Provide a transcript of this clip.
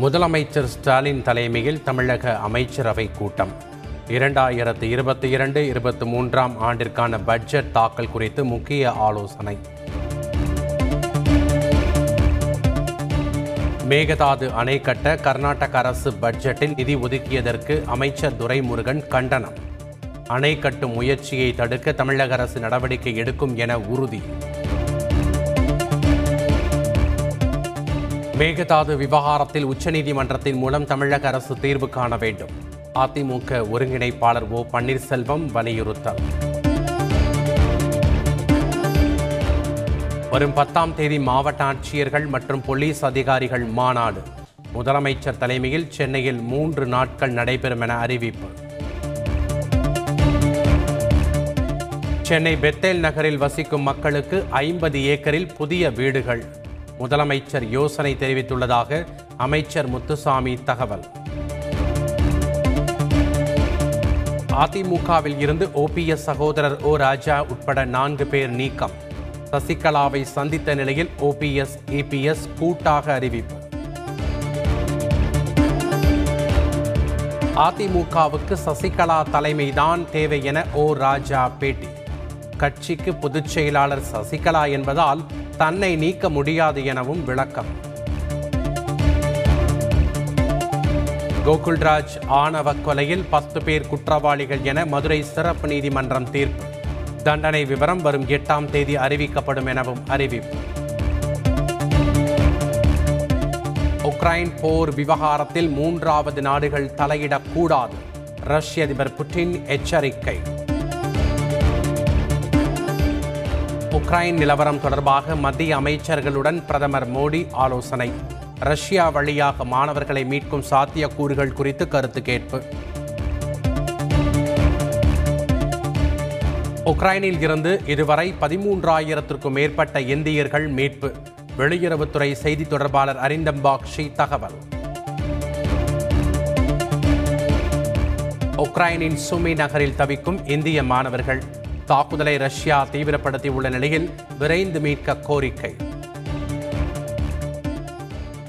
முதலமைச்சர் ஸ்டாலின் தலைமையில் தமிழக அமைச்சரவை கூட்டம். இரண்டாயிரத்து இருபத்தி இரண்டு இருபத்தி மூன்றாம் ஆண்டிற்கான பட்ஜெட் தாக்கல் குறித்து முக்கிய ஆலோசனை. மேகதாது அணை கட்ட கர்நாடக அரசு பட்ஜெட்டில் நிதி ஒதுக்கியதற்கு அமைச்சர் துரைமுருகன் கண்டனம். அணை கட்டும் முயற்சியை தடுக்க தமிழக அரசு நடவடிக்கை எடுக்கும் என உறுதி. மேகதாது விவகாரத்தில் உச்சநீதிமன்றத்தின் மூலம் தமிழக அரசு தீர்வு காண வேண்டும். அதிமுக ஒருங்கிணைப்பாளர் ஓ பன்னீர்செல்வம் வலியுறுத்தல். வரும் பத்தாம் தேதி மாவட்ட ஆட்சியர்கள் மற்றும் போலீஸ் அதிகாரிகள் மாநாடு. முதலமைச்சர் தலைமையில் சென்னையில் மூன்று நாட்கள் நடைபெறும் என அறிவிப்பு. சென்னை பெத்தேல் நகரில் வசிக்கும் மக்களுக்கு ஐம்பது ஏக்கரில் புதிய வீடுகள். முதலமைச்சர் யோசனை தெரிவித்துள்ளதாக அமைச்சர் முத்துசாமி தகவல். அதிமுகவில் இருந்து ஓபிஎஸ் சகோதரர் ஓ ராஜா உட்பட நான்கு பேர் நீக்கம். சசிகலாவை சந்தித்த நிலையில் ஓபிஎஸ் இபிஎஸ் கூட்டாக அறிவிப்பு. அதிமுகவுக்கு சசிகலா தலைமைதான் தேவை என ஓ ராஜா பேட்டி. கட்சிக்கு பொதுச் செயலாளர் சசிகலா என்பதால் தன்னை நீக்க முடியாது எனவும் விளக்கம். கோகுல்ராஜ் ஆணவ கொலையில் பத்து பேர் குற்றவாளிகள் என மதுரை சிறப்பு நீதிமன்றம் தீர்ப்பு. தண்டனை விவரம் வரும் எட்டாம் தேதி அறிவிக்கப்படும் எனவும் அறிவிப்பு. உக்ரைன் போர் விவகாரத்தில் மூன்றாவது நாடுகள் தலையிடக்கூடாது. ரஷ்ய அதிபர் புட்டின் எச்சரிக்கை. உக்ரைன் நிலவரம் தொடர்பாக மத்திய அமைச்சர்களுடன் பிரதமர் மோடி ஆலோசனை. ரஷ்யா வழியாக மாணவர்களை மீட்கும் சாத்தியக்கூறுகள் குறித்து கருத்து கேட்பு. உக்ரைனில் இருந்து இதுவரை பதிமூன்றாயிரத்திற்கும் மேற்பட்ட இந்தியர்கள் மீட்பு. வெளியுறவுத்துறை செய்தி தொடர்பாளர் அரிந்தம் பாக்ஷி தகவல். உக்ரைனின் சுமி நகரில் தவிக்கும் இந்திய மாணவர்கள். தாக்குதலை ரஷ்யா தீவிரப்படுத்தியுள்ள நிலையில் விரைந்து மீட்க கோரிக்கை.